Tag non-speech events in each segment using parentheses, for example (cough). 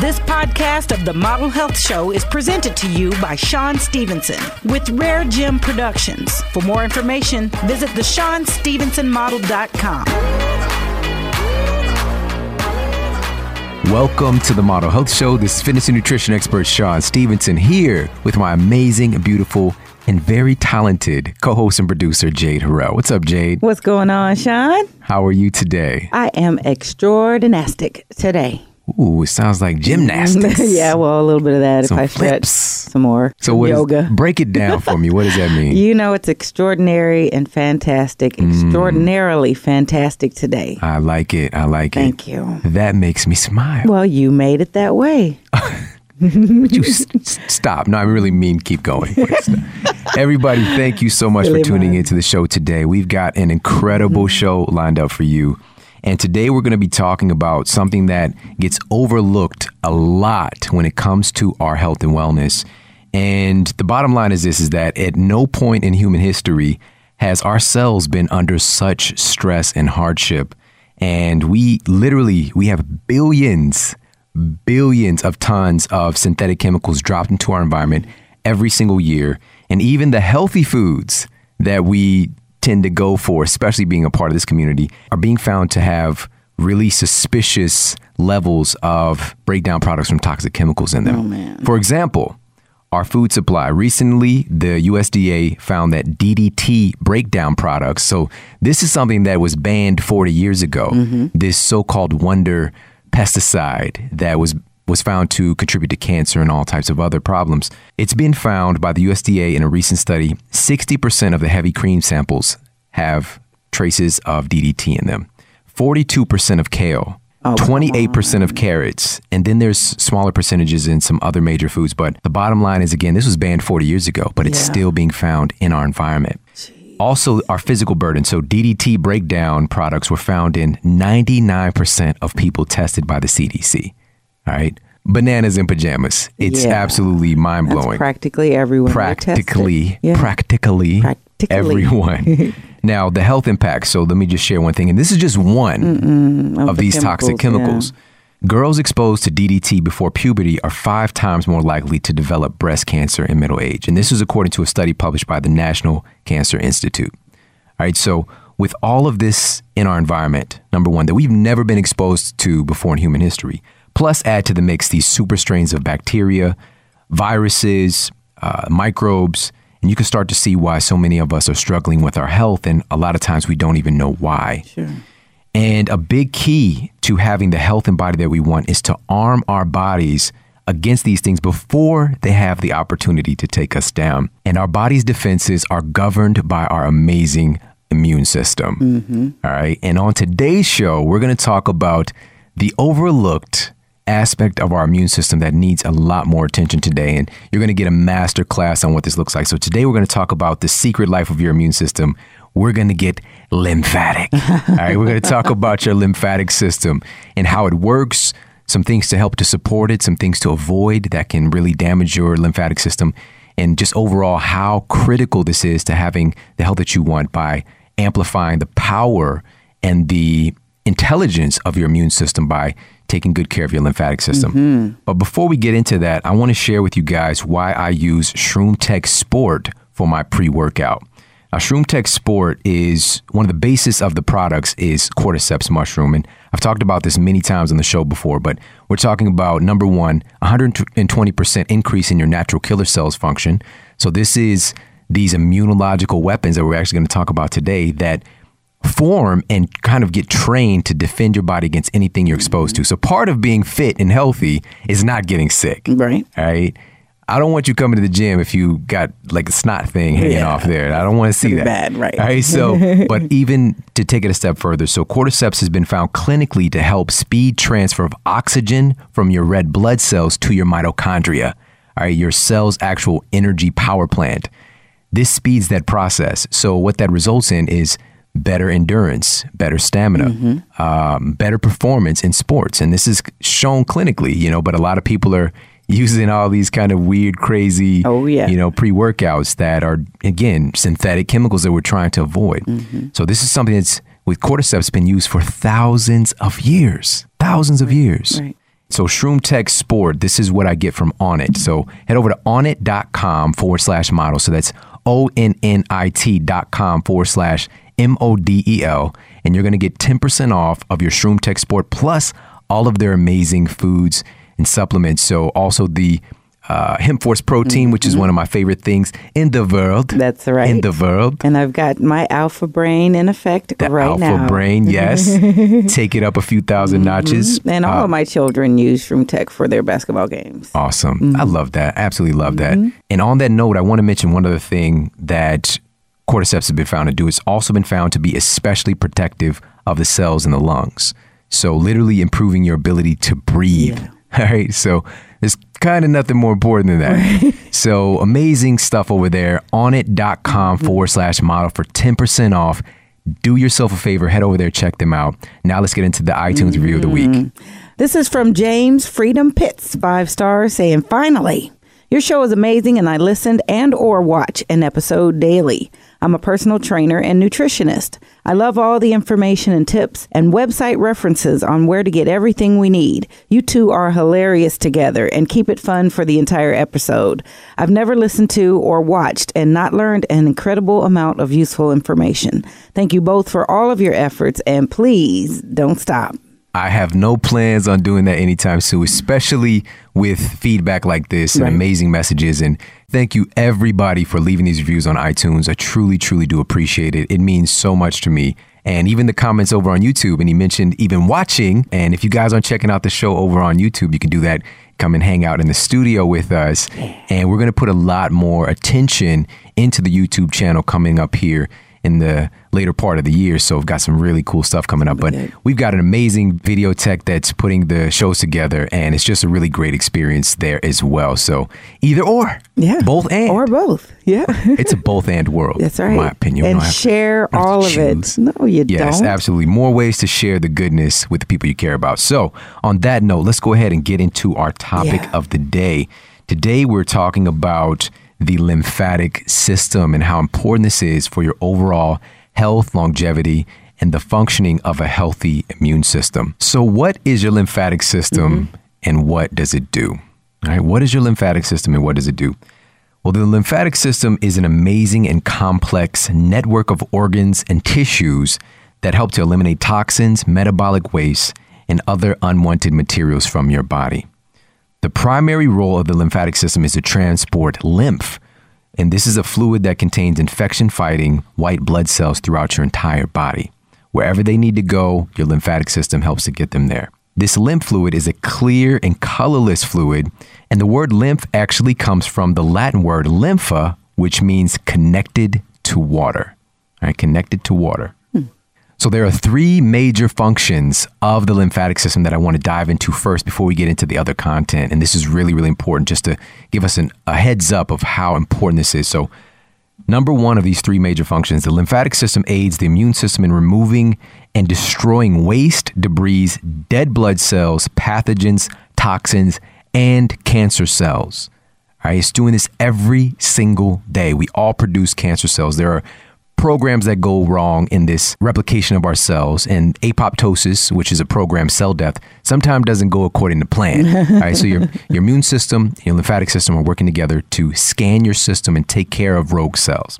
This podcast of the Model Health Show is presented to you by Shawn Stevenson with Rare Gym Productions. For more information, visit the ShawnStevensonModel.com. Welcome to the Model Health Show. This is fitness and nutrition expert Shawn Stevenson here with my amazing, beautiful, and very talented co-host and producer Jade Harrell. What's up, Jade? What's going on, Shawn? How are you today? I am extraordinastic today. Ooh, it sounds like gymnastics. (laughs) yeah, well, a little bit of that Some if I stretch flips. some more. So what what is- yoga. break it down for me. What does that mean? (laughs) You know, it's extraordinary and fantastic, Mm. extraordinarily fantastic today. I like it. I like Thank it. Thank you. That makes me smile. Well, you made it that way. (laughs) Would you s- stop? No, I really mean keep going. Everybody, thank you so much Really for tuning into the show today. We've got an incredible show lined up for you. And today we're going to be talking about something that gets overlooked a lot when it comes to our health and wellness. And the bottom line is this is that at no point in human history has our cells been under such stress and hardship. And we literally we have billions billions of tons of synthetic chemicals dropped into our environment every single year. And even the healthy foods that we tend to go for, especially being a part of this community, are being found to have really suspicious levels of breakdown products from toxic chemicals in them. Oh. For example, our food supply. Recently, the USDA found that DDT breakdown products, so this is something that was banned 40 years ago, mm-hmm. this so called wonder pesticide that was was found to contribute to cancer and all types of other problems. It's been found by the USDA in a recent study 60% of the heavy cream samples have traces of DDT in them. 42% of kale, Oh, 28% of carrots, and then there's smaller percentages in some other major foods. But the bottom line is again, this was banned 40 years ago, but it's Yeah. still being found in our environment. Also, our physical burden. So, DDT breakdown products were found in 99% of people tested by the CDC. All right. Bananas in pajamas. It's Yeah. absolutely mind blowing. practically everyone. practically, Yeah. practically, Practically. everyone. (laughs) now, the health impacts. So let me just share one thing, and this is just one of, the these toxic chemicals, chemicals. Girls exposed to DDT before puberty are five times more likely to develop breast cancer in middle age, and this is according to a study published by the National Cancer Institute. All right, so with all of this in our environment, number one, that we've never been exposed to before in human history, plus add to the mix these super strains of bacteria, viruses, uh, microbes, and you can start to see why so many of us are struggling with our health, and a lot of times we don't even know why. Sure. And a big key to having the health and body that we want is to arm our bodies against these things before they have the opportunity to take us down. And our body's defenses are governed by our amazing immune system. All right. And on today's show, we're going to talk about the overlooked aspect of our immune system that needs a lot more attention today. And you're going to get a master class on what this looks like. So today we're going to talk about the secret life of your immune system. We're going to get lymphatic. (laughs) All right. We're going to talk about your lymphatic system and how it works, some things to help to support it, some things to avoid that can really damage your lymphatic system, and just overall how critical this is to having the health that you want by amplifying the power and the intelligence of your immune system by taking good care of your lymphatic system. Mm-hmm. But before we get into that, I want to share with you guys why I use Shroom Tech Sport for my pre-workout. Now, Shroom Tech Sport is one of the basis of the products is cordyceps mushroom, and I've talked about this many times on the show before. But we're talking about number one, 120 percent increase in your natural killer cells function. So this is these immunological weapons that we're actually going to talk about today that form and kind of get trained to defend your body against anything you're exposed to. So part of being fit and healthy is not getting sick. Right. Right. I don't want you coming to the gym if you got like a snot thing hanging Yeah. off there. I don't want to see that. bad, right. All right. So, (laughs) but even to take it a step further, so cordyceps has been found clinically to help speed transfer of oxygen from your red blood cells to your mitochondria. All right. Your cell's actual energy power plant. This speeds that process. So, what that results in is better endurance, better stamina, um, better performance in sports. And this is shown clinically, you know, but a lot of people are (laughs) using all these kind of weird, crazy, Oh, yeah. you know, pre workouts that are, again, synthetic chemicals that we're trying to avoid. So, this is something that's with cordyceps been used for thousands of years, thousands of years. right. So Shroom Tech Sport, this is what I get from Onnit. So head over to onnit.com forward slash model. So that's O-N-N-I-T dot com forward slash M-O-D-E-L. And you're going to get 10% off of your Shroom Tech Sport plus all of their amazing foods and supplements. So also the uh, hemp force protein, mm-hmm. which is mm-hmm. one of my favorite things in the world. That's right. In the world. And I've got my alpha brain in effect the right alpha now. Alpha brain, (laughs) yes. Take it up a few 1000 mm-hmm. notches. And all uh, of my children use Shroom Tech for their basketball games. Awesome. Mm-hmm. I love that. Absolutely love that. Mm-hmm. And on that note, I want to mention one other thing that cordyceps has been found to do. It's also been found to be especially protective of the cells in the lungs. So literally improving your ability to breathe. Yeah. (laughs) All right. So there's kind of nothing more important than that. (laughs) So amazing stuff over there. Onnit.com mm-hmm. forward slash model for 10% off. Do yourself a favor, head over there, check them out. Now let's get into the iTunes mm-hmm. review of the week. Mm-hmm. This is from James Freedom Pitts, five stars, saying, Finally, your show is amazing and I listened and or watch an episode daily. I'm a personal trainer and nutritionist. I love all the information and tips and website references on where to get everything we need. You two are hilarious together and keep it fun for the entire episode. I've never listened to or watched and not learned an incredible amount of useful information. Thank you both for all of your efforts and please don't stop. I have no plans on doing that anytime soon, especially with feedback like this and right. amazing messages. And thank you, everybody, for leaving these reviews on iTunes. I truly, truly do appreciate it. It means so much to me. And even the comments over on YouTube. And he mentioned even watching. And if you guys aren't checking out the show over on YouTube, you can do that. Come and hang out in the studio with us. And we're going to put a lot more attention into the YouTube channel coming up here in the later part of the year. So we've got some really cool stuff coming up. But we've got an amazing video tech that's putting the shows together, and it's just a really great experience there as well. So either or, yeah, both and or both, yeah. (laughs) it's a both and world. That's right. In my opinion, and share to, all of it. No, you yes, don't. Yes, absolutely. More ways to share the goodness with the people you care about. So on that note, let's go ahead and get into our topic yeah. of the day. Today we're talking about the lymphatic system and how important this is for your overall health, longevity, and the functioning of a healthy immune system. So, what is your lymphatic system mm-hmm. and what does it do? All right, what is your lymphatic system and what does it do? Well, the lymphatic system is an amazing and complex network of organs and tissues that help to eliminate toxins, metabolic waste, and other unwanted materials from your body. The primary role of the lymphatic system is to transport lymph, and this is a fluid that contains infection fighting white blood cells throughout your entire body. Wherever they need to go, your lymphatic system helps to get them there. This lymph fluid is a clear and colorless fluid, and the word lymph actually comes from the Latin word lympha, which means connected to water. All right, connected to water. So there are three major functions of the lymphatic system that I want to dive into first before we get into the other content. And this is really, really important just to give us an, a heads up of how important this is. So, number one of these three major functions, the lymphatic system aids the immune system in removing and destroying waste, debris, dead blood cells, pathogens, toxins, and cancer cells. All right, it's doing this every single day. We all produce cancer cells. There are programs that go wrong in this replication of our cells and apoptosis, which is a program cell death, sometimes doesn't go according to plan. all (laughs) right, so your your immune system, your lymphatic system are working together to scan your system and take care of rogue cells.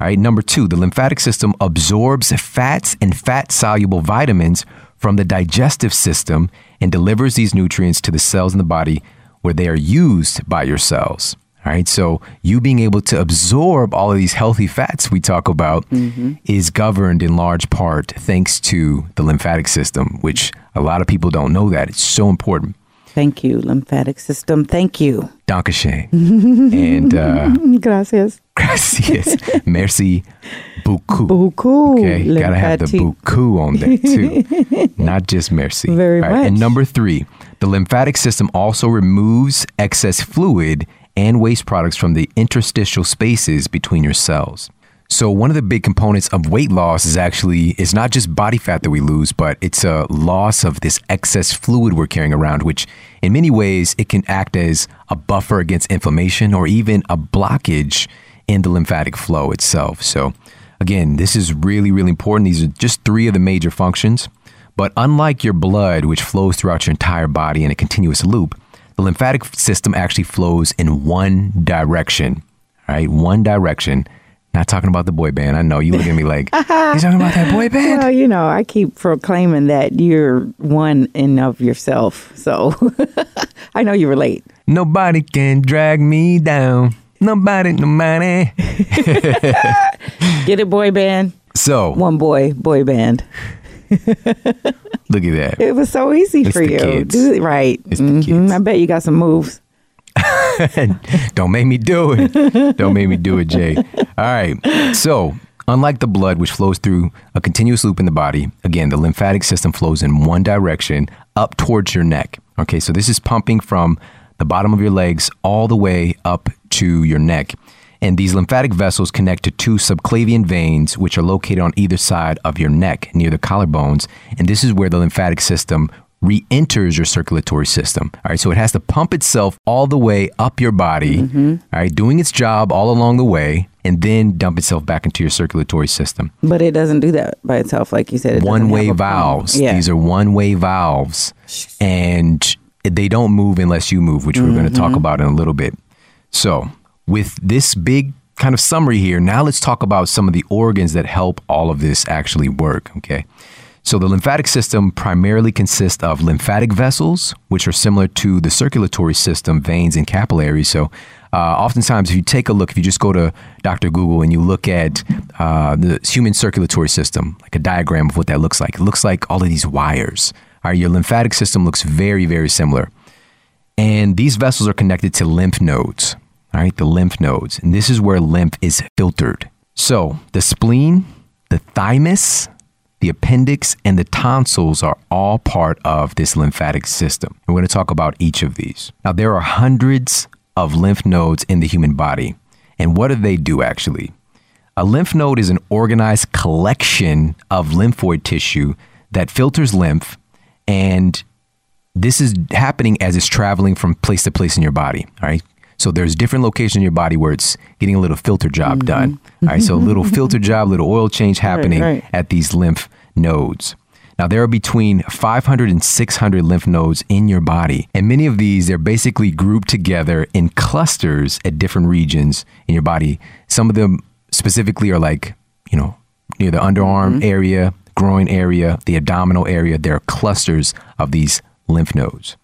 All right, number two, the lymphatic system absorbs fats and fat soluble vitamins from the digestive system and delivers these nutrients to the cells in the body where they are used by your cells. Right. So you being able to absorb all of these healthy fats we talk about mm-hmm. is governed in large part thanks to the lymphatic system, which a lot of people don't know that. It's so important. Thank you, lymphatic system. Thank you. Dankeschön. (laughs) and uh, gracias. Gracias. Merci beaucoup. Beaucoup. Okay. Gotta have the beaucoup on there too. (laughs) Not just merci. Very right. much. And number three, the lymphatic system also removes excess fluid and waste products from the interstitial spaces between your cells. So one of the big components of weight loss is actually it's not just body fat that we lose, but it's a loss of this excess fluid we're carrying around, which in many ways it can act as a buffer against inflammation or even a blockage in the lymphatic flow itself. So again, this is really really important. These are just three of the major functions. But unlike your blood, which flows throughout your entire body in a continuous loop, the lymphatic system actually flows in one direction. right? one direction. Not talking about the boy band. I know you looking at me like (laughs) he's talking about that boy band. Well, you know, I keep proclaiming that you're one in of yourself. So (laughs) I know you relate. Nobody can drag me down. Nobody, nobody. (laughs) Get it, boy band? So One boy, boy band. Look at that. It was so easy It's for you. kids. It right. Mhm. kids. I bet you got some moves. (laughs) Don't make me do it. Don't make me do it, Jay. All right. So, unlike the blood, which flows through a continuous loop in the body, again, the lymphatic system flows in one direction up towards your neck. Okay. So, this is pumping from the bottom of your legs all the way up to your neck. And these lymphatic vessels connect to two subclavian veins, which are located on either side of your neck near the collarbones. And this is where the lymphatic system re enters your circulatory system. All right. So it has to pump itself all the way up your body, mm-hmm. all right, doing its job all along the way, and then dump itself back into your circulatory system. But it doesn't do that by itself, like you said. It One way have a pump. valves. Yeah. These are one way valves. And they don't move unless you move, which we're going to talk mm-hmm. about in a little bit. So, with this big kind of summary here, now let's talk about some of the organs that help all of this actually work. Okay. So, the lymphatic system primarily consists of lymphatic vessels, which are similar to the circulatory system, veins and capillaries. So, uh, oftentimes, if you take a look, if you just go to Dr. Google and you look at uh, the human circulatory system, like a diagram of what that looks like, it looks like all of these wires. All right, your lymphatic system looks very, very similar. And these vessels are connected to lymph nodes. All right, the lymph nodes. And this is where lymph is filtered. So the spleen, the thymus, the appendix, and the tonsils are all part of this lymphatic system. And we're going to talk about each of these. Now, there are hundreds of lymph nodes in the human body. And what do they do actually? A lymph node is an organized collection of lymphoid tissue that filters lymph and this is happening as it's traveling from place to place in your body. All right. So there's different locations in your body where it's getting a little filter job mm-hmm. done. All right. So a little mm-hmm. filter job, little oil change (laughs) happening right. at these lymph nodes. Now, there are between 500 and 600 lymph nodes in your body. And many of these, they're basically grouped together in clusters at different regions in your body. Some of them specifically are like, you know, near the underarm mm-hmm. area, groin area, the abdominal area. There are clusters of these lymph nodes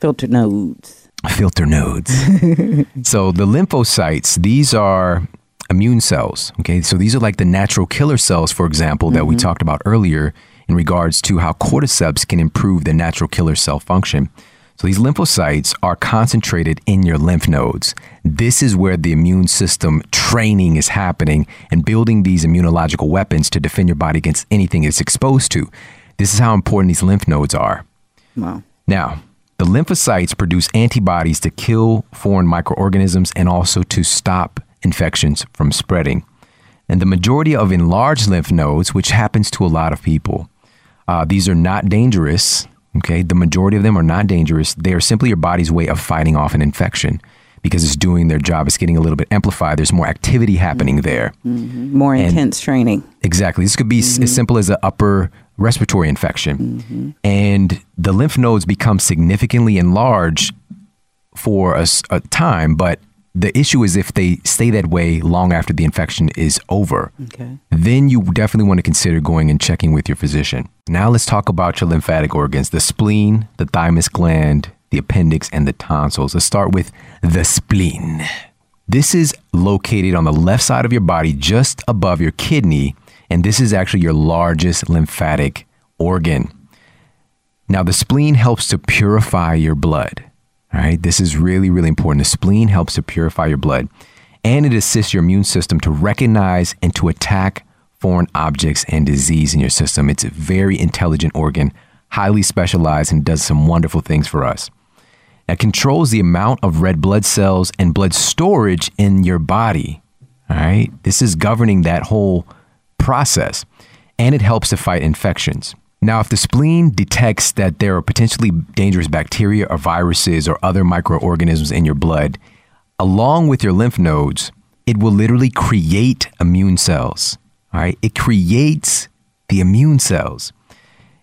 Filter nodes. Filter nodes. (laughs) so the lymphocytes, these are immune cells. Okay, so these are like the natural killer cells, for example, that we mm-hmm. talked about earlier in regards to how cordyceps can improve the natural killer cell function. So these lymphocytes are concentrated in your lymph nodes. This is where the immune system training is happening and building these immunological weapons to defend your body against anything it's exposed to. This is how important these lymph nodes are. Wow. Now, the lymphocytes produce antibodies to kill foreign microorganisms and also to stop infections from spreading. And the majority of enlarged lymph nodes, which happens to a lot of people, uh, these are not dangerous. Okay, the majority of them are not dangerous. They are simply your body's way of fighting off an infection because it's doing their job. It's getting a little bit amplified. There's more activity happening there. More intense training. Exactly. This could be s as simple as an upper respiratory infection. Mm-hmm. And the lymph nodes become significantly enlarged for a time, but the issue is if they stay that way long after the infection is over. Okay. Then you definitely want to consider going and checking with your physician. Now let's talk about your lymphatic organs the spleen, the thymus gland, the appendix, and the tonsils. Let's start with the spleen. This is located on the left side of your body, just above your kidney, and this is actually your largest lymphatic organ. Now, the spleen helps to purify your blood. All right, this is really, really important. The spleen helps to purify your blood and it assists your immune system to recognize and to attack foreign objects and disease in your system. It's a very intelligent organ, highly specialized, and does some wonderful things for us. It controls the amount of red blood cells and blood storage in your body. All right, this is governing that whole process and it helps to fight infections. Now, if the spleen detects that there are potentially dangerous bacteria or viruses or other microorganisms in your blood, along with your lymph nodes, it will literally create immune cells. All right, it creates the immune cells.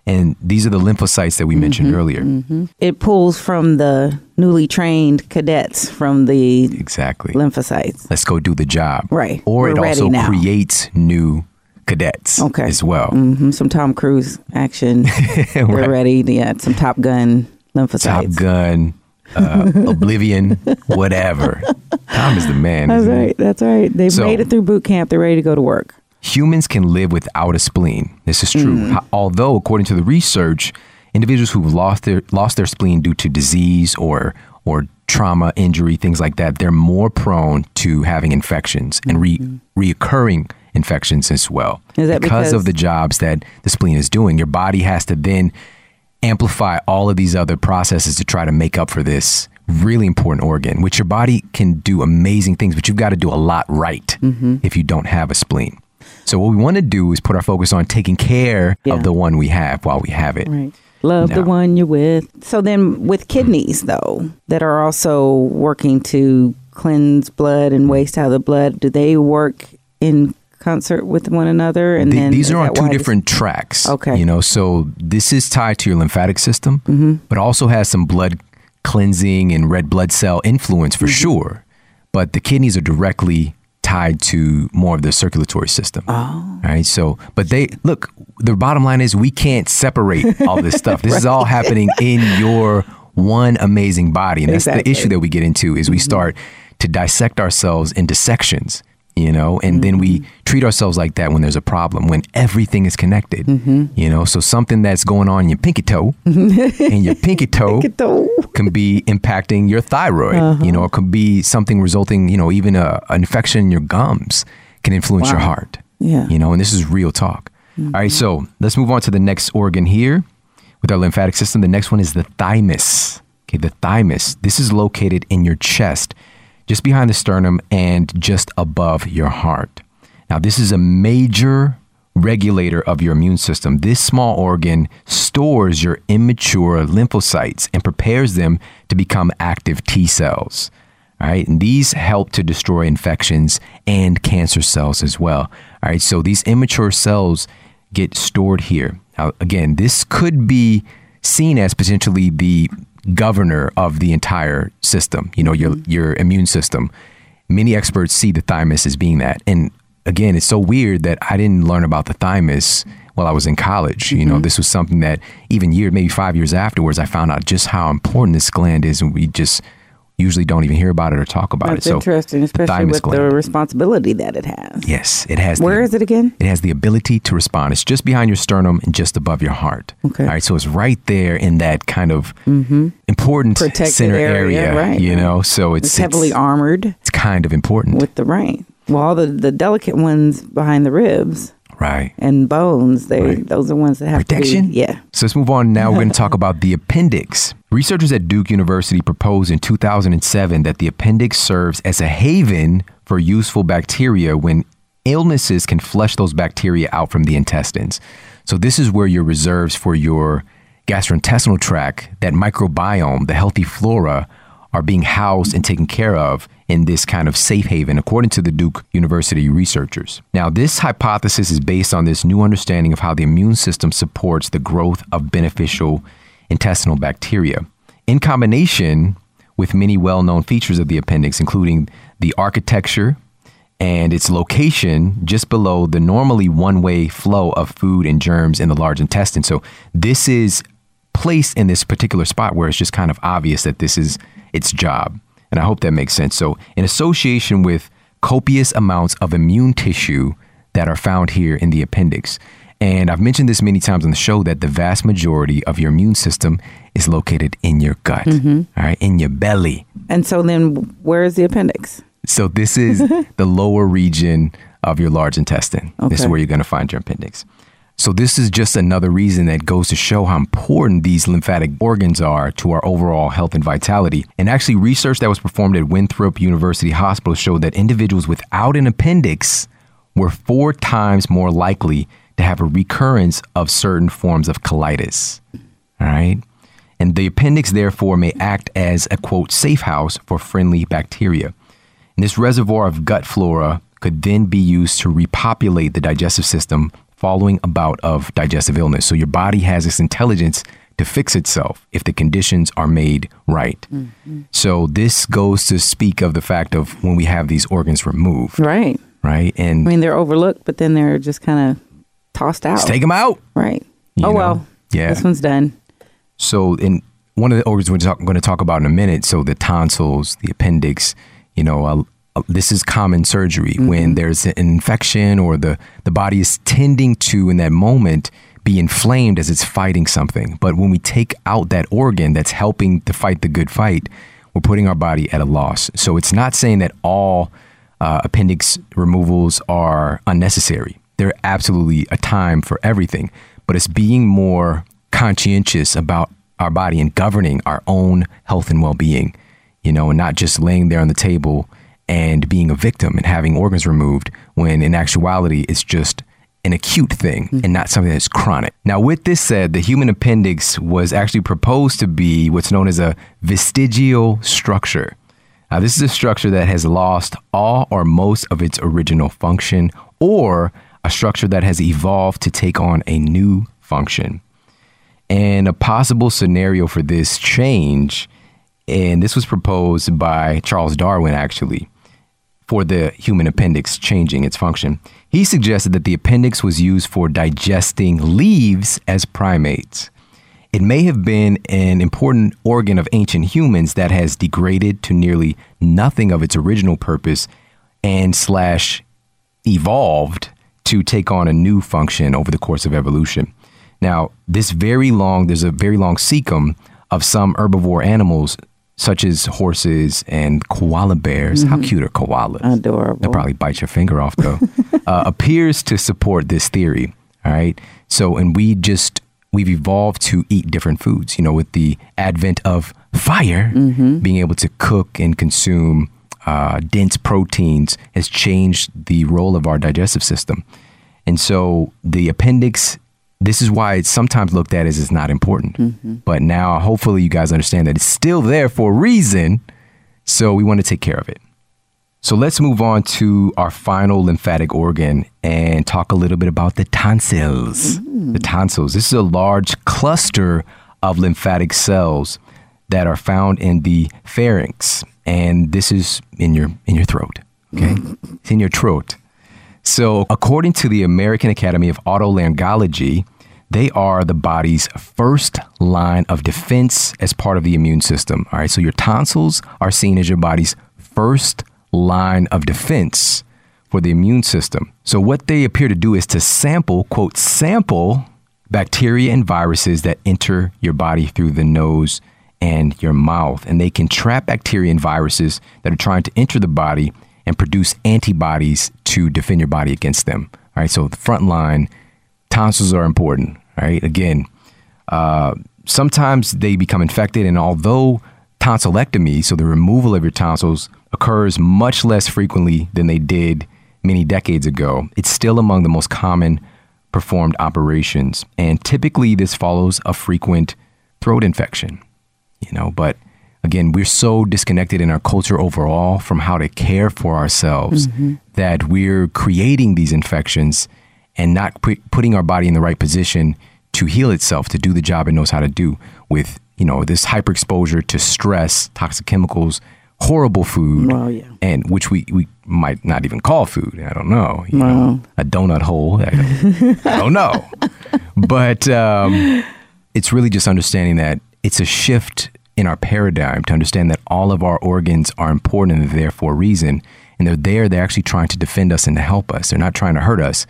And these are the lymphocytes that we mentioned mm-hmm. earlier. Mm-hmm. It pulls from the newly trained cadets from the Exactly. lymphocytes. Let's go do the job. Right. Or We're it also now. creates new cadets Okay. as well. hmm Some Tom Cruise action. (laughs) They're Right. ready. Yeah, some Top Gun lymphocytes. Top Gun, uh, (laughs) Oblivion, whatever. Tom is the man. That's isn't he? right. That's right. They've So- made it through boot camp. They're ready to go to work. Humans can live without a spleen. This is true. Mm. Although, according to the research, individuals who've lost their lost their spleen due to disease or or trauma, injury, things like that, they're more prone to having infections and re, reoccurring infections as well. That because- of the jobs that the spleen is doing? Your body has to then amplify all of these other processes to try to make up for this really important organ, which your body can do amazing things, but you've got to do a lot right Mm-hmm. if you don't have a spleen. So what we want to do is put our focus on taking care Yeah. of the one we have while we have it. Right. Love the one you're with. So then with kidneys though, that are also working to cleanse blood and waste out of the blood, do they work in concert with one another? And The- then these are on two this- different tracks. Okay. You know, so this is tied to your lymphatic system, Mm-hmm. but also has some blood cleansing and red blood cell influence Mm-hmm. for sure. But the kidneys are directly tied to more of the circulatory system. Oh. All right. So, but they look, the bottom line is we can't separate all this stuff. (laughs) This is all happening in your one amazing body. And that's Exactly. the issue that we get into is we start to dissect ourselves into sections, you know, and then we mm-hmm. treat ourselves like that when there's a problem, when everything is connected, mm-hmm. you know. So something that's going on in your pinky toe (laughs) and your pinky toe Get the- can be impacting your thyroid, you uh-huh. know, it could be something resulting, you know, even a, an infection in your gums can influence your heart. Yeah. You know, and this is real talk. All right, mm-hmm. so let's move on to the next organ here with our lymphatic system. The next one is the thymus. Okay, the thymus. This is located in your chest, just behind the sternum and just above your heart. Now, this is a major regulator of your immune system. This small organ stores your immature lymphocytes and prepares them to become active T cells. All right. And these help to destroy infections and cancer cells as well. All right. So these immature cells get stored here. Now, again, this could be seen as potentially the governor of the entire system, you know, your, mm-hmm. your immune system. Many experts see the thymus as being that. And again, it's so weird that I didn't learn about the thymus while I was in college. You know, mm-hmm. this was something that even year, maybe five years afterwards, I found out just how important this gland is, and we just usually don't even hear about it or talk about That's it. So, interesting, especially with the responsibility that it has. Yes, it has. Where the, is it again? It has the ability to respond. It's just behind your sternum and just above your heart. Okay. All right. So it's right there in that kind of mm-hmm. important Protected center area, area. right, You know, so it's, It's heavily armored It's kind of important. with the right. Well, all the, the delicate ones behind the ribs right. and bones, they Right. those are ones that have Protection? yeah. So let's move on. Now we're going to talk (laughs) about the appendix. Researchers at Duke University proposed in 2007 that the appendix serves as a haven for useful bacteria when illnesses can flush those bacteria out from the intestines. So this is where your reserves for your gastrointestinal tract, that microbiome, the healthy flora, are being housed and taken care of in this kind of safe haven, according to the Duke University researchers. Now, this hypothesis is based on this new understanding of how the immune system supports the growth of beneficial intestinal bacteria. In combination with many well known features of the appendix, including the architecture and its location just below the normally one way flow of food and germs in the large intestine. So, this is placed in this particular spot where it's just kind of obvious that this is its job. And I hope that makes sense. So, in association with copious amounts of immune tissue that are found here in the appendix. And I've mentioned this many times on the show that the vast majority of your immune system is located in your gut, mm-hmm. all right, in your belly. And so then where is the appendix? So this is (laughs) the lower region of your large intestine. This is where you're going to find your appendix. So this is just another reason that goes to show how important these lymphatic organs are to our overall health and vitality. And actually research that was performed at Winthrop University Hospital showed that individuals without an appendix were 4 times more likely to have a recurrence of certain forms of colitis. All right? And the appendix, therefore, may act as a quote, safe house for friendly bacteria. And this reservoir of gut flora could then be used to repopulate the digestive system following a bout of digestive illness. So your body has this intelligence to fix itself if the conditions are made right. Mm-hmm. So this goes to speak of the fact of when we have these organs removed. Right. Right. And I mean, they're overlooked, but then they're just kind of tossed out. Just take them out. Right. You oh, know? well. Yeah. This one's done. So, in one of the organs we're talk, going to talk about in a minute, so the tonsils, the appendix, you know, uh, uh, this is common surgery mm-hmm. when there's an infection or the, the body is tending to, in that moment, be inflamed as it's fighting something. But when we take out that organ that's helping to fight the good fight, we're putting our body at a loss. So it's not saying that all uh, appendix removals are unnecessary. They're absolutely a time for everything, but it's being more conscientious about our body and governing our own health and well being, you know, and not just laying there on the table and being a victim and having organs removed when in actuality it's just an acute thing mm-hmm. and not something that's chronic. Now, with this said, the human appendix was actually proposed to be what's known as a vestigial structure. Now, this is a structure that has lost all or most of its original function or a structure that has evolved to take on a new function. And a possible scenario for this change, and this was proposed by Charles Darwin actually, for the human appendix changing its function. He suggested that the appendix was used for digesting leaves as primates. It may have been an important organ of ancient humans that has degraded to nearly nothing of its original purpose and slash evolved to take on a new function over the course of evolution. Now, this very long, there's a very long cecum of some herbivore animals such as horses and koala bears. Mm-hmm. How cute are koalas? Adorable. They'll probably bite your finger off though. (laughs) uh, appears to support this theory. All right. So, and we just we've evolved to eat different foods. You know, with the advent of fire, mm-hmm. being able to cook and consume uh, dense proteins has changed the role of our digestive system. And so the appendix this is why it's sometimes looked at as it's not important. Mm-hmm. But now, hopefully, you guys understand that it's still there for a reason. So we want to take care of it. So let's move on to our final lymphatic organ and talk a little bit about the tonsils. Mm. The tonsils. This is a large cluster of lymphatic cells that are found in the pharynx, and this is in your in your throat. Okay, mm. it's in your throat. So, according to the American Academy of Otolaryngology, they are the body's first line of defense as part of the immune system. All right, so your tonsils are seen as your body's first line of defense for the immune system. So, what they appear to do is to sample, quote, sample bacteria and viruses that enter your body through the nose and your mouth. And they can trap bacteria and viruses that are trying to enter the body and produce antibodies to defend your body against them. All right, so the front line, tonsils are important. All right, again, uh, sometimes they become infected, and although tonsillectomy, so the removal of your tonsils, occurs much less frequently than they did many decades ago, it's still among the most common performed operations. And typically, this follows a frequent throat infection, you know, but again, we're so disconnected in our culture overall from how to care for ourselves mm-hmm. that we're creating these infections and not putting our body in the right position to heal itself, to do the job it knows how to do with, you know, this hyperexposure to stress, toxic chemicals, horrible food, well, yeah. and which we, we might not even call food. I don't know. You well. know a donut hole. I don't, I don't know. (laughs) But um, it's really just understanding that it's a shift in our paradigm to understand that all of our organs are important and they're there for a reason. And they're there, they're actually trying to defend us and to help us. They're not trying to hurt us.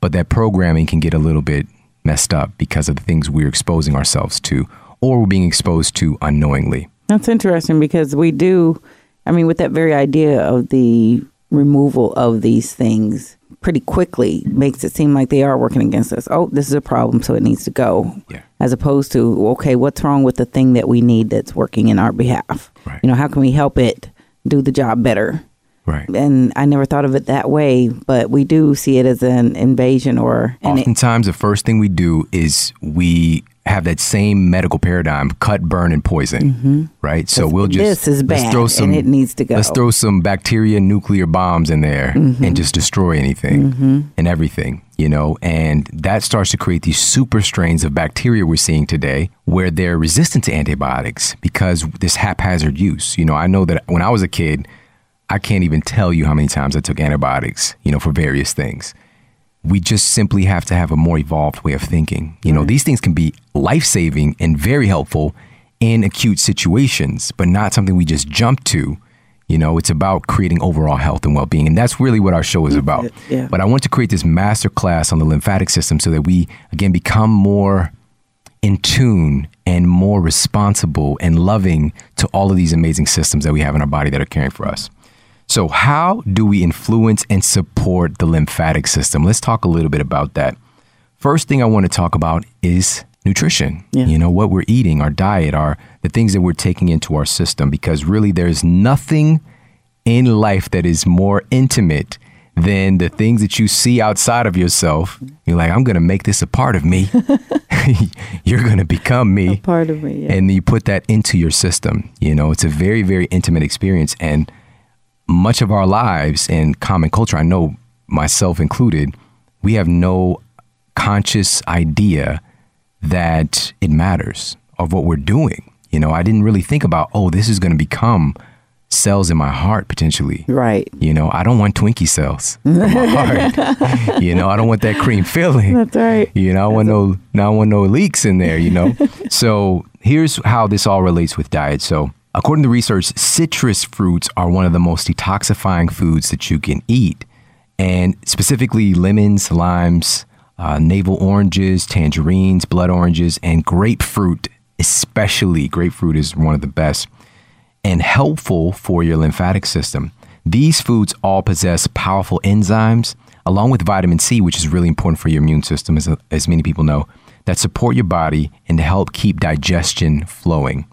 But that programming can get a little bit messed up because of the things we're exposing ourselves to or we're being exposed to unknowingly. That's interesting because we do, I mean, with that very idea of the removal of these things pretty quickly makes it seem like they are working against us. Oh, this is a problem, so it needs to go. Yeah. As opposed to, okay, what's wrong with the thing that we need that's working in our behalf? Right. You know, how can we help it do the job better? Right. And I never thought of it that way, but we do see it as an invasion or. Oftentimes, the first thing we do is we have that same medical paradigm: cut, burn, and poison. Mm-hmm. Right. So we'll just this is bad, throw some. and it needs to go. Let's throw some bacteria, nuclear bombs in there, and mm-hmm. just destroy anything mm-hmm. and everything. You know, and that starts to create these super strains of bacteria we're seeing today, where they're resistant to antibiotics because this haphazard use. You know, I know that when I was a kid. I can't even tell you how many times I took antibiotics, you know, for various things. We just simply have to have a more evolved way of thinking. You know, these things can be life saving and very helpful in acute situations, but not something we just jump to. You know, it's about creating overall health and well being. And that's really what our show is about. yeah. But I want to create this master class on the lymphatic system so that we, again, become more in tune and more responsible and loving to all of these amazing systems that we have in our body that are caring for us. So, how do we influence and support the lymphatic system? Let's talk a little bit about that. First thing I want to talk about is nutrition. Yeah. You know, what we're eating, our diet, our the things that we're taking into our system because really there's nothing in life that is more intimate than the things that you see outside of yourself. You're like, I'm going to make this a part of me. (laughs) (laughs) You're going to become me part of me. Yeah. and you put that into your system. You know, it's a very, very intimate experience. And much of our lives in common culture, I know myself included, we have no conscious idea that it matters of what we're doing. You know, I didn't really think about, oh, this is going to become cells in my heart potentially. right. You know, I don't want Twinkie cells in my (laughs) heart. you know, I don't want that cream filling. That's right. You know, I want no, now I want no leaks in there. You know, so here's how this all relates with diet. So, according to research, citrus fruits are one of the most detoxifying foods that you can eat, and specifically lemons, limes, uh, navel oranges, tangerines, blood oranges, and grapefruit. Especially grapefruit is one of the best and helpful for your lymphatic system. These foods all possess powerful enzymes, along with vitamin C, which is really important for your immune system, as, as many people know, that support your body and to help keep digestion flowing.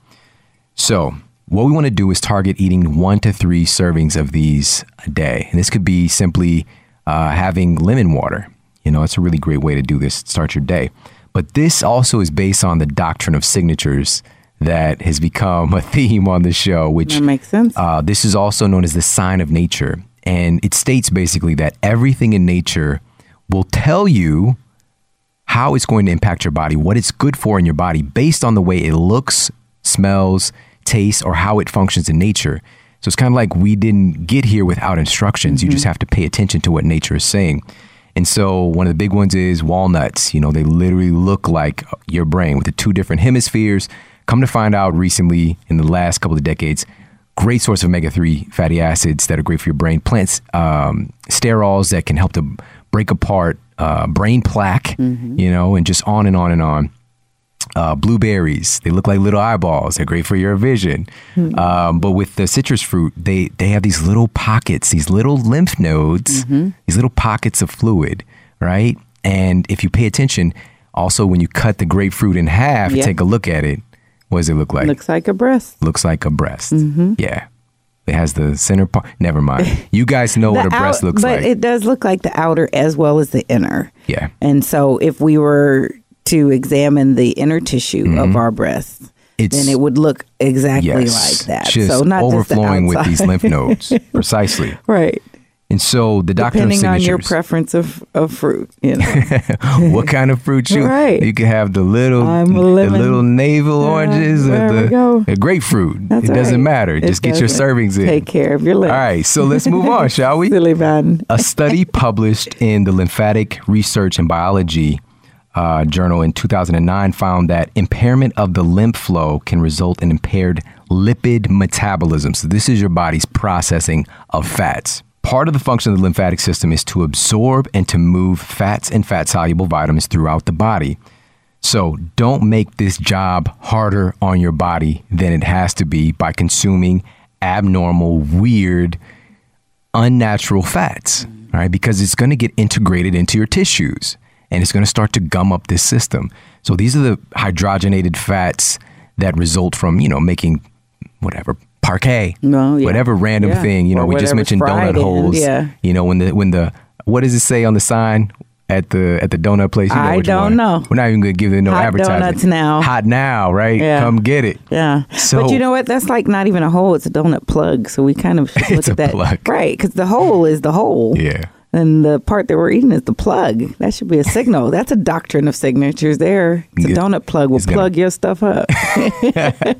So, what we want to do is target eating one to three servings of these a day. And this could be simply uh, having lemon water. You know, it's a really great way to do this, start your day. But this also is based on the doctrine of signatures that has become a (laughs) theme on the show, which That makes sense. uh, this is also known as the sign of nature. And it states basically that everything in nature will tell you how it's going to impact your body, what it's good for in your body based on the way it looks, smells, tastes, or how it functions in nature. So it's kind of like we didn't get here without instructions. You just have to pay attention to what nature is saying. And so one of the big ones is walnuts. You know, they literally look like your brain with the two different hemispheres. Come to find out recently in the last couple of decades, great source of omega 3 fatty acids that are great for your brain. Plants, um, sterols that can help to break apart uh, brain plaque, you know, and just on and on and on. Uh, blueberries, they look like little eyeballs. They're great for your vision. Um, but with the citrus fruit, they, they have these little pockets, these little lymph nodes, these little pockets of fluid, right? And if you pay attention, also when you cut the grapefruit in half, Yeah. take a look at it. What does it look like? Looks like a breast. looks like a breast. Mm-hmm. Yeah. It has the center part. Never mind. You guys know (laughs) what a breast out- looks but like. But it does look like the outer as well as the inner. yeah. And so if we were to examine the inner tissue of our breasts, Mm-hmm. It's- then it would look exactly Yes. like that. Just so not overflowing just the with these lymph nodes. (laughs) Precisely. right. And so the doctrine of Depending on your preference of, of fruit, you know. (laughs) what kind of fruit you Right. you can have the little the little navel oranges or the, the grapefruit. That's it doesn't matter. It Just get your servings in. Take care of your lips. All right, so let's move on, (laughs) shall we? Silly man. A study published in the Lymphatic Research and Biology uh, journal in 2009 found that impairment of the lymph flow can result in impaired lipid metabolism. So, this is your body's processing of fats. Part of the function of the lymphatic system is to absorb and to move fats and fat soluble vitamins throughout the body. So, don't make this job harder on your body than it has to be by consuming abnormal, weird, unnatural fats, right? Because it's going to get integrated into your tissues and it's going to start to gum up this system. So these are the hydrogenated fats that result from, you know, making whatever Parkay, yeah. whatever random Yeah. thing, you know, Or we just mentioned donut holes, yeah. you know, when the when the what does it say on the sign? at the at the donut place? You know I don't know. We're not even gonna give it no Hot advertisement. donuts now. Hot now, right? Yeah. Come get it. Yeah. So- but you know what? That's like not even a hole. It's a donut plug. So we kind of (laughs) look It's at a that. plug. Right. Because the hole is the hole. Yeah. And the part that we're eating is the plug. That should be a signal. That's a doctrine of signatures there. It's a Yeah. donut plug. will It's gonna- plug your stuff up. (laughs)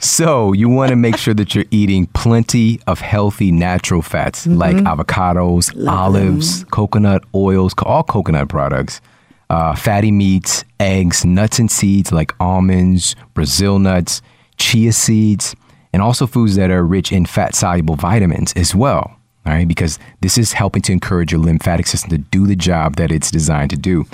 So you want to make sure that you're eating plenty of healthy natural fats like avocados, Mm-hmm. Love olives, coconut oils, all coconut products, uh, fatty meats, eggs, nuts and seeds like almonds, Brazil nuts, chia seeds, and also foods that are rich in fat soluble vitamins as well. All right, because this is helping to encourage your lymphatic system to do the job that it's designed to do.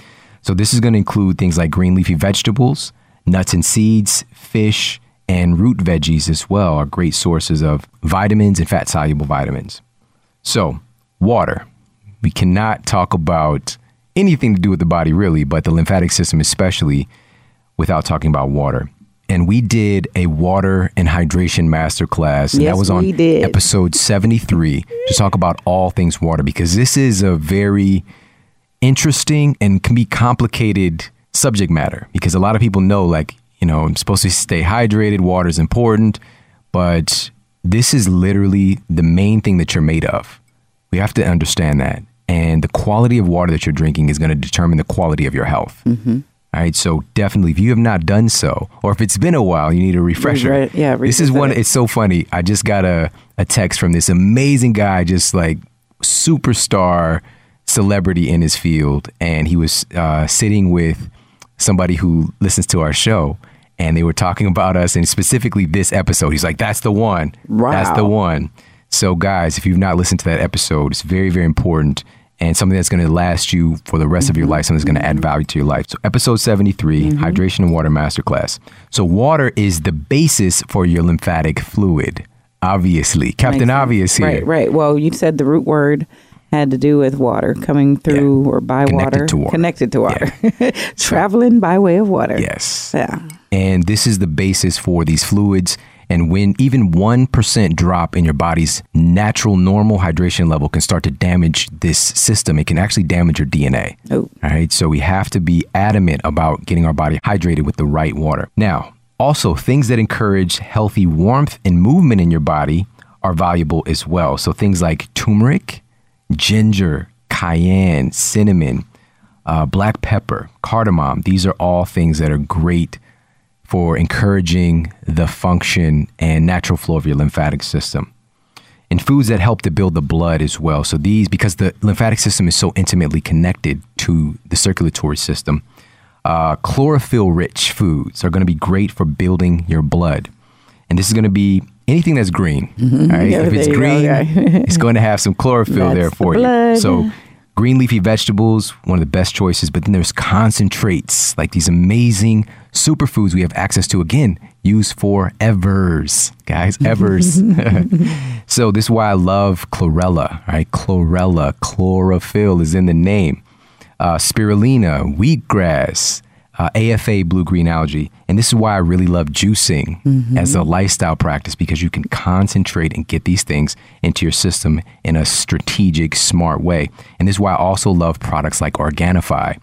So this is going to include things like green leafy vegetables, nuts and seeds, fish, and root veggies as well are great sources of vitamins and fat soluble vitamins. So, water. We cannot talk about anything to do with the body really, but the lymphatic system especially without talking about water. And we did a water and hydration masterclass, and Yes, that was on episode 73 to talk about all things water because this is a very interesting and can be complicated subject matter because a lot of people know like you know i'm supposed to stay hydrated water is important but this is literally the main thing that you're made of. We have to understand that. And the quality of water that you're drinking is going to determine the quality of your health. Mm-hmm. All right so definitely if you have not done so or if it's been a while you need a refresher. Re- yeah, this is one it. it's so funny i just got a, a text from this amazing guy just like superstar celebrity in his field and he was uh, sitting with somebody who listens to our show and they were talking about us and specifically this episode. He's like that's the one. That's the one. So guys if you've not listened to that episode it's very very important and something that's going to last you for the rest of your mm-hmm. life something that's going to add mm-hmm. value to your life. So episode 73 mm-hmm. hydration and water masterclass. So water is the basis for your lymphatic fluid obviously. Captain obvious here. Right, right. Well, you said the root word had to do with water coming through or by Connected water, to water. connected to water, (laughs) traveling by way of water. yes. Yeah. And this is the basis for these fluids. And when even 1% drop in your body's natural normal hydration level can start to damage this system, it can actually damage your DNA. Oh. All right. So we have to be adamant about getting our body hydrated with the right water. Now, also, things that encourage healthy warmth and movement in your body are valuable as well. So things like turmeric, ginger, cayenne, cinnamon, uh, black pepper, cardamom, these are all things that are great for encouraging the function and natural flow of your lymphatic system. And foods that help to build the blood as well. So these, because the lymphatic system is so intimately connected to the circulatory system, uh, chlorophyll-rich foods are going to be great for building your blood. And this is going to be anything that's green. Mm-hmm. (laughs) Yeah, if it's you go, green, okay. it's going to have some chlorophyll there the for you. So green leafy vegetables, one of the best choices. But then there's concentrates, like these amazing superfoods we have access to. Again, used for evers, guys, evers. (laughs) so this is why I love chlorella, right? Chlorella, chlorophyll is in the name. Uh, spirulina, wheatgrass, uh, AFA, blue green algae. And this is why I really love juicing as a lifestyle practice because you can concentrate and get these things into your system in a strategic, smart way. And this is why I also love products like Organifi.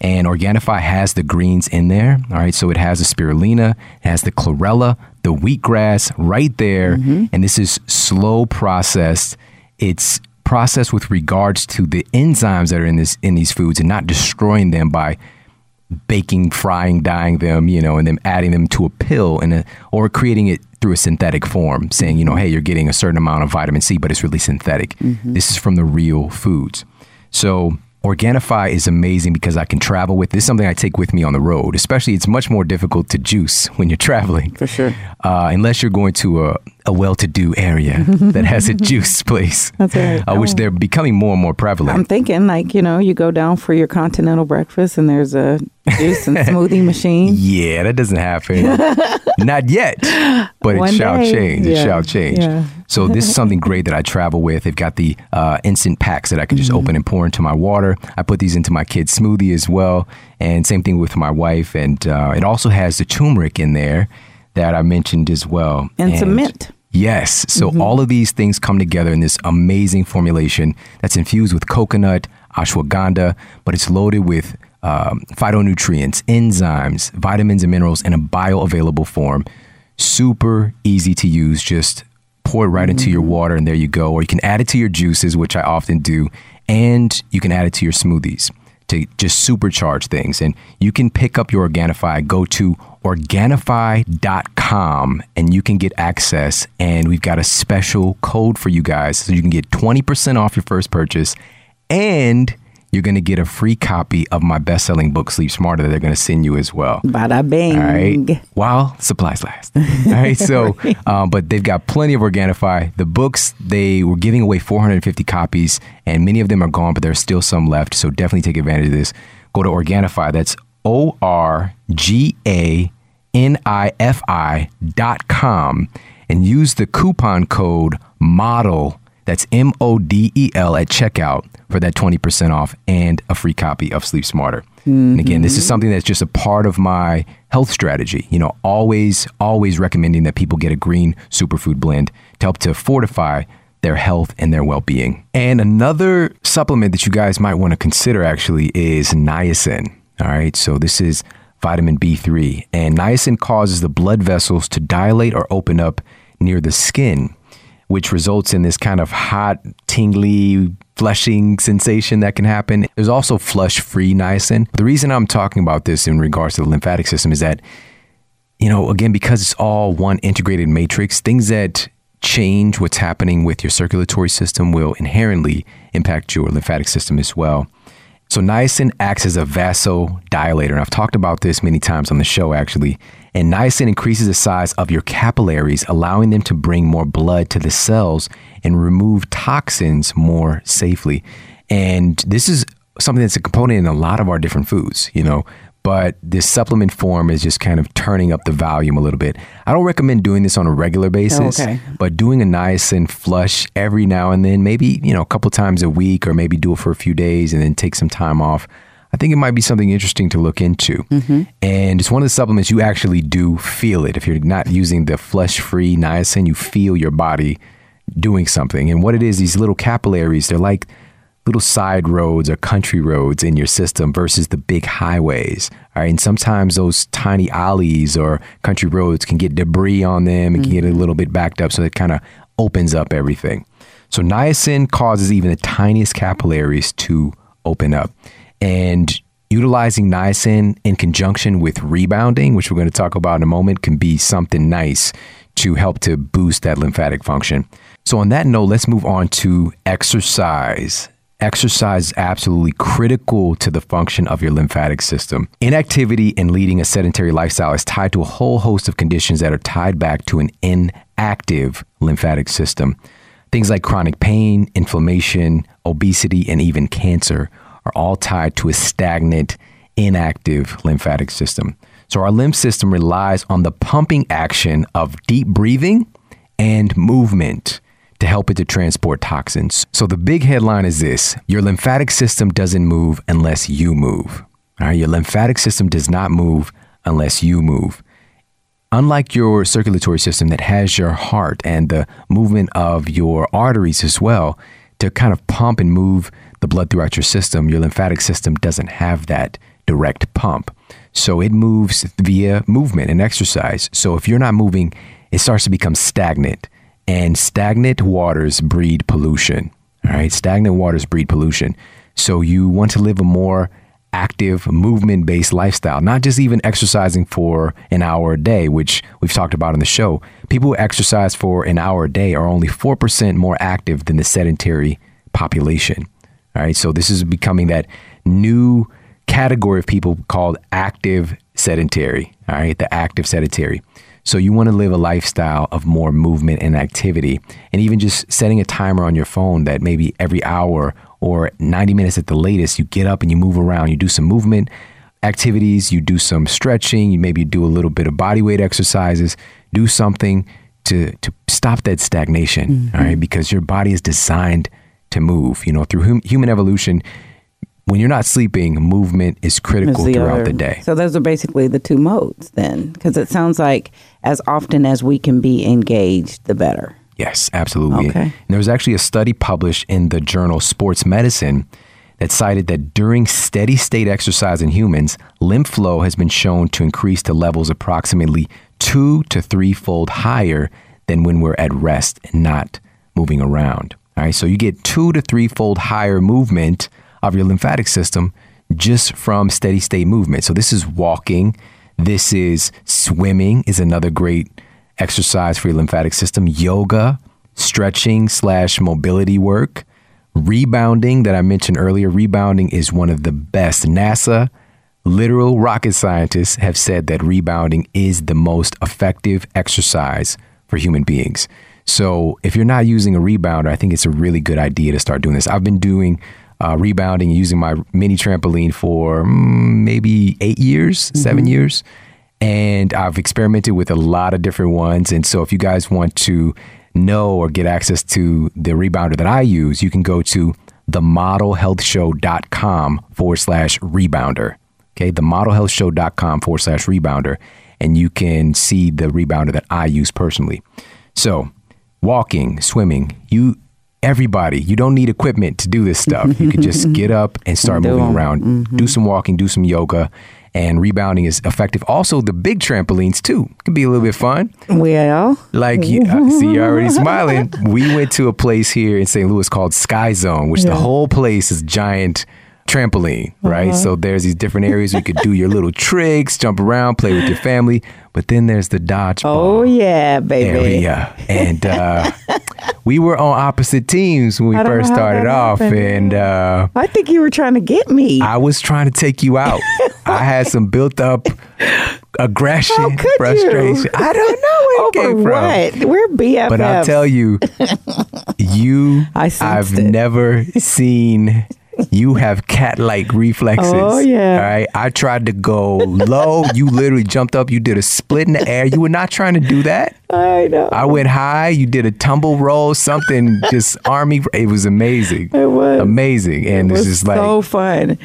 And Organifi has the greens in there. All right. So it has the spirulina, it has the chlorella, the wheatgrass right there. And this is slow processed. It's processed with regards to the enzymes that are in this in these foods and not destroying them by baking, frying, dyeing them, you know, and then adding them to a pill and a, or creating it through a synthetic form, saying, you know, hey, you're getting a certain amount of vitamin C, but it's really synthetic. Mm-hmm. This is from the real foods. So Organifi is amazing because I can travel with. This is something I take with me on the road. Especially, it's much more difficult to juice (laughs) when you're traveling. For sure. Uh, unless you're going to a, a well-to-do area (laughs) that has a (laughs) juice place, That's right. uh, which Oh. they're becoming more and more prevalent. I'm thinking, like, you know, you go down for your continental breakfast and there's a juice and smoothie machine. Yeah, that doesn't happen. Not yet, but One it shall day. change. It shall change. Yeah. So this is something great that I travel with. They've got the uh, instant packs that I can just Mm-hmm. open and pour into my water. I put these into my kid's smoothie as well, and same thing with my wife. And uh, it also has the turmeric in there that I mentioned as well, And some mint. Yes. So Mm-hmm. all of these things come together in this amazing formulation that's infused with coconut, ashwagandha, but it's loaded with um, phytonutrients, enzymes, vitamins, and minerals in a bioavailable form. Super easy to use. Just pour it right into your mm-hmm. water, and there you go. Or you can add it to your juices, which I often do, and you can add it to your smoothies to just supercharge things. And you can pick up your Organifi. Go to Organifi.com and you can get access. And we've got a special code for you guys so you can get 20% off your first purchase and you're going to get a free copy of my best selling book, Sleep Smarter, that they're going to send you as well. Bada bing. All right. While supplies last. (laughs) All right. So, um, but they've got plenty of Organifi. The books, they were giving away 450 copies, and many of them are gone, but there's still some left. So definitely take advantage of this. Go to Organifi. That's O R G A N I F I dot com and use the coupon code MODEL. That's M O D E L at checkout for that 20% off and a free copy of Sleep Smarter. And again, this is mm-hmm. something that's just a part of my health strategy. You know, always, always recommending that people get a green superfood blend to help to fortify their health and their well being. And another supplement that you guys might want to consider actually is niacin. All right. So this is vitamin B3, and niacin causes the blood vessels to dilate or open up near the skin, which results in this kind of hot, tingly, flushing sensation that can happen. There's also flush free niacin. The reason I'm talking about this in regards to the lymphatic system is that, you know, again, because it's all one integrated matrix, things that change what's happening with your circulatory system will inherently impact your lymphatic system as well. So, niacin acts as a vasodilator. And I've talked about this many times on the show, actually. And niacin increases the size of your capillaries, allowing them to bring more blood to the cells and remove toxins more safely. And this is something that's a component in a lot of our different foods, you know. But this supplement form is just kind of turning up the volume a little bit. I don't recommend doing this on a regular oh, basis, okay. but doing a niacin flush every now and then, maybe, you know, a couple times a week or maybe do it for a few days and then take some time off. I think it might be something interesting to look into. Mm-hmm. And it's one of the supplements you actually do feel it. If you're not using the flush free niacin, you feel your body doing something. And what it is, these little capillaries, they're like little side roads or country roads in your system versus the big highways. All right. And sometimes those tiny alleys or country roads can get debris on them and can get a mm-hmm. little bit backed up. So it kind of opens up everything. So niacin causes even the tiniest capillaries to open up. And utilizing niacin in conjunction with rebounding, which we're going to talk about in a moment, can be something nice to help to boost that lymphatic function. So, on that note, let's move on to exercise. Exercise is absolutely critical to the function of your lymphatic system. Inactivity and leading a sedentary lifestyle is tied to a whole host of conditions that are tied back to an inactive lymphatic system. Things like chronic pain, inflammation, obesity, and even cancer are all tied to a stagnant, inactive lymphatic system. So, our lymph system relies on the pumping action of deep breathing and movement to help it to transport toxins. So, the big headline is this your lymphatic system doesn't move unless you move. All right, your lymphatic system does not move unless you move. Unlike your circulatory system that has your heart and the movement of your arteries as well to kind of pump and move the blood throughout your system, your lymphatic system doesn't have that direct pump. So it moves via movement and exercise. So if you're not moving, it starts to become stagnant. And stagnant waters breed pollution. All right. Stagnant waters breed pollution. So you want to live a more active, movement based lifestyle, not just even exercising for an hour a day, which we've talked about in the show. People who exercise for an hour a day are only 4% more active than the sedentary population. All right. So this is becoming that new category of people called active sedentary. All right. The active sedentary. So you want to live a lifestyle of more movement and activity, and even just setting a timer on your phone that maybe every hour or 90 minutes at the latest, you get up and you move around, you do some movement activities, you do some stretching, you maybe do a little bit of body weight exercises, do something to to stop that stagnation, all right? Mm-hmm. Because your body is designed to move. You know, through hum, human evolution, when you're not sleeping, movement is critical Is throughout other- the day. So those are basically the two modes then, because it sounds like as often as we can be engaged, the better. Yes, absolutely. Okay. And there was actually a study published in the journal Sports Medicine that cited that during steady state exercise in humans, lymph flow has been shown to increase to levels approximately two to threefold higher than when we're at rest and not moving around. All right, so you get two to threefold higher movement of your lymphatic system just from steady state movement. So this is walking, this is swimming is another great exercise for your lymphatic system. Yoga, stretching slash mobility work, rebounding that I mentioned earlier. Rebounding is one of the best. NASA literal rocket scientists have said that rebounding is the most effective exercise for human beings. So if you're not using a rebounder, I think it's a really good idea to start doing this. I've been doing uh, rebounding using my mini trampoline for mm, maybe eight years, mm-hmm. seven years. And I've experimented with a lot of different ones. And so if you guys want to know or get access to the rebounder that I use, you can go to themodelhealthshow.com forward slash rebounder. Okay, themodelhealthshow.com forward slash rebounder. And you can see the rebounder that I use personally. So walking, swimming, you everybody, you don't need equipment to do this stuff. You can just (laughs) get up and start moving around. Mm-hmm. Do some walking, do some yoga, and rebounding is effective. Also, the big trampolines too can be a little bit fun. Well, like you, see, you're already smiling. (laughs) We went to a place here in St. Louis called Sky Zone, which yeah. the whole place is giant trampoline, right? Uh-huh. So there's these different areas you could do your little (laughs) tricks, jump around, play with your family. But then there's the dodgeball. Oh yeah, baby. Area. And uh, we were on opposite teams when we first started off, happened. and uh, I think you were trying to get me. I was trying to take you out. (laughs) I had some built up aggression, frustration. You? I don't know where (laughs) Over what? From. We're BFFs. But I'll tell you, you, I've it. never seen you have cat like reflexes. Oh yeah. All right. I tried to go low. you literally jumped up. You did a split in the air. You were not trying to do that. I know. I went high. You did a tumble roll. Something just army. It was amazing. It was amazing. And it this is like so fun.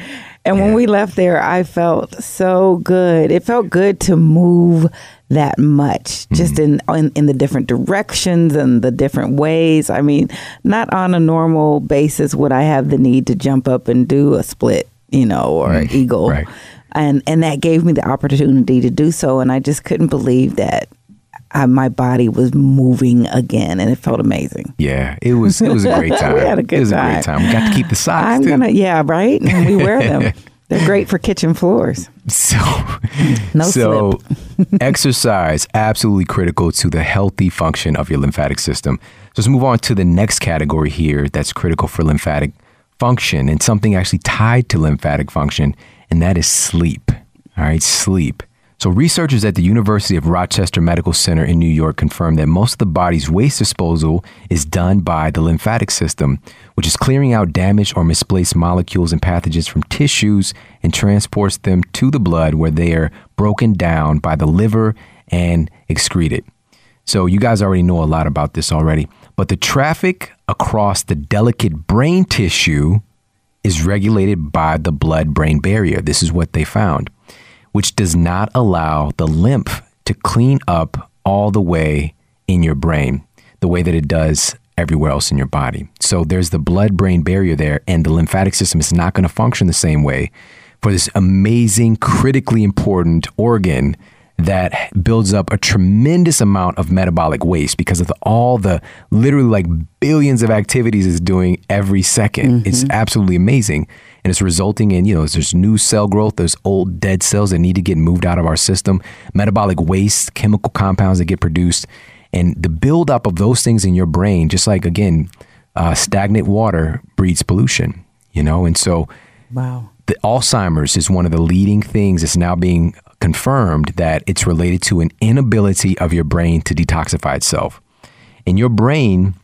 And yeah. when we left there, I felt so good. It felt good to move that much just mm-hmm. in, in, in the different directions and the different ways i mean not on a normal basis would i have the need to jump up and do a split you know or an eagle right. and and that gave me the opportunity to do so and i just couldn't believe that I, my body was moving again, and it felt amazing. Yeah, it was. It was a great time. (laughs) we had a good time. it was time. a great time. We got to keep the socks. I'm too. gonna, yeah, right. And we wear them. (laughs) They're great for kitchen floors. So, (laughs) no so exercise absolutely critical to the healthy function of your lymphatic system. So let's move on to the next category here that's critical for lymphatic function and something actually tied to lymphatic function, and that is sleep. All right, sleep. So, researchers at the University of Rochester Medical Center in New York confirmed that most of the body's waste disposal is done by the lymphatic system, which is clearing out damaged or misplaced molecules and pathogens from tissues and transports them to the blood where they are broken down by the liver and excreted. So, you guys already know a lot about this already, but the traffic across the delicate brain tissue is regulated by the blood brain barrier. This is what they found which does not allow the lymph to clean up all the way in your brain the way that it does everywhere else in your body. So there's the blood brain barrier there, and the lymphatic system is not going to function the same way for this amazing, critically important organ that builds up a tremendous amount of metabolic waste because of the, all the literally like billions of activities it's doing every 2nd mm-hmm. It's absolutely amazing. And it's resulting in, you know, there's new cell growth, there's old dead cells that need to get moved out of our system, metabolic waste, chemical compounds that get produced. And the buildup of those things in your brain, just like, again, uh, stagnant water breeds pollution, you know? And so, wow. The Alzheimer's is one of the leading things that's now being confirmed that it's related to an inability of your brain to detoxify itself. And your brain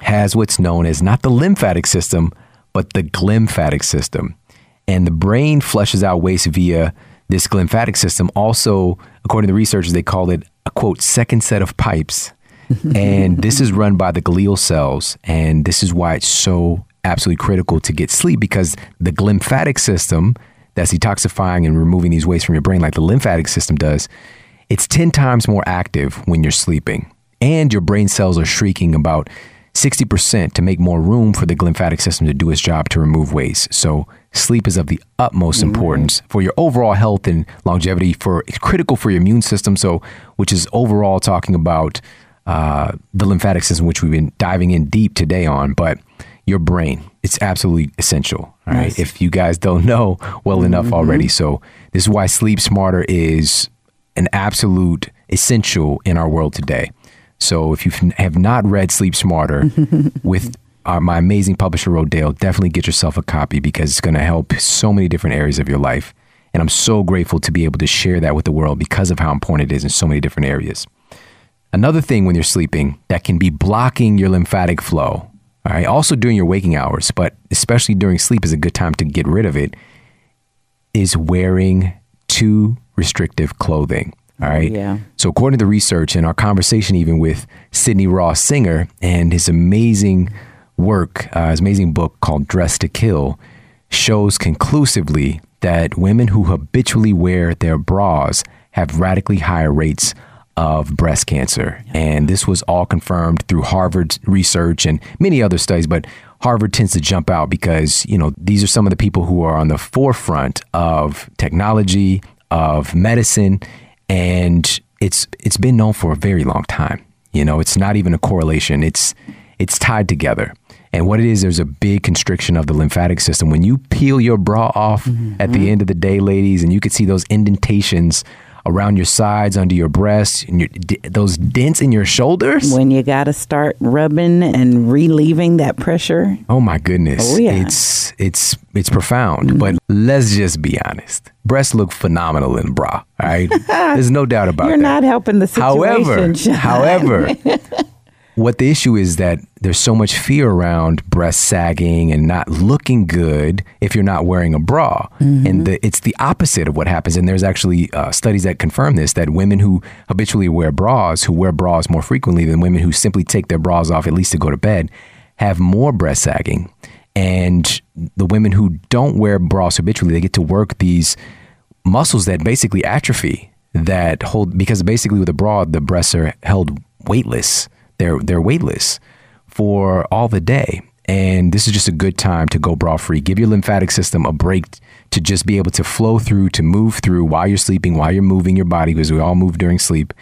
has what's known as not the lymphatic system, but the glymphatic system. And the brain flushes out waste via this glymphatic system. Also, according to researchers, they call it a quote, second set of pipes. (laughs) and this is run by the glial cells. And this is why it's so absolutely critical to get sleep because the glymphatic system that's detoxifying and removing these wastes from your brain, like the lymphatic system does, it's 10 times more active when you're sleeping. And your brain cells are shrieking about 60% to make more room for the lymphatic system to do its job to remove waste. So sleep is of the utmost importance for your overall health and longevity for it's critical for your immune system. So, which is overall talking about uh, the lymphatic system, which we've been diving in deep today on, but your brain, it's absolutely essential. All right. Yes. If you guys don't know well enough already. So this is why sleep smarter is an absolute essential in our world today. So if you have not read Sleep Smarter (laughs) with uh, my amazing publisher Rodale, definitely get yourself a copy because it's going to help so many different areas of your life. And I'm so grateful to be able to share that with the world because of how important it is in so many different areas. Another thing when you're sleeping that can be blocking your lymphatic flow, all right, also during your waking hours, but especially during sleep is a good time to get rid of it, is wearing too restrictive clothing. All right. yeah. So, according to the research and our conversation, even with Sydney Ross Singer and his amazing work, uh, his amazing book called Dress to Kill, shows conclusively that women who habitually wear their bras have radically higher rates of breast cancer. And this was all confirmed through Harvard research and many other studies, but Harvard tends to jump out because, you know, these are some of the people who are on the forefront of technology, of medicine, and it's it's been known for a very long time. You know, it's not even a correlation. It's it's tied together. And what it is, there's a big constriction of the lymphatic system. When you peel your bra off mm-hmm. at the mm-hmm. end of the day, ladies, and you can see those indentations around your sides, under your breasts, and your, d- those dents in your shoulders. When you got to start rubbing and relieving that pressure. Oh my goodness. Oh, yeah. Mm-hmm. It's it's it's profound. But let's just be honest. Breasts look phenomenal in bra. All right. (laughs) There's no doubt about it. You're that. not helping the situation. However, however, (laughs) what the issue is that there's so much fear around breast sagging and not looking good if you're not wearing a bra, Mm-hmm. and the, it's the opposite of what happens. And there's actually uh, studies that confirm this: that women who habitually wear bras, who wear bras more frequently than women who simply take their bras off at least to go to bed, have more breast sagging. And the women who don't wear bras habitually, they get to work these muscles that basically atrophy that hold because basically with a bra the breasts are held weightless they're they're weightless for all the day and this is just a good time to go bra free give your lymphatic system a break to just be able to flow through to move through while you're sleeping while you're moving your body because we all move during sleep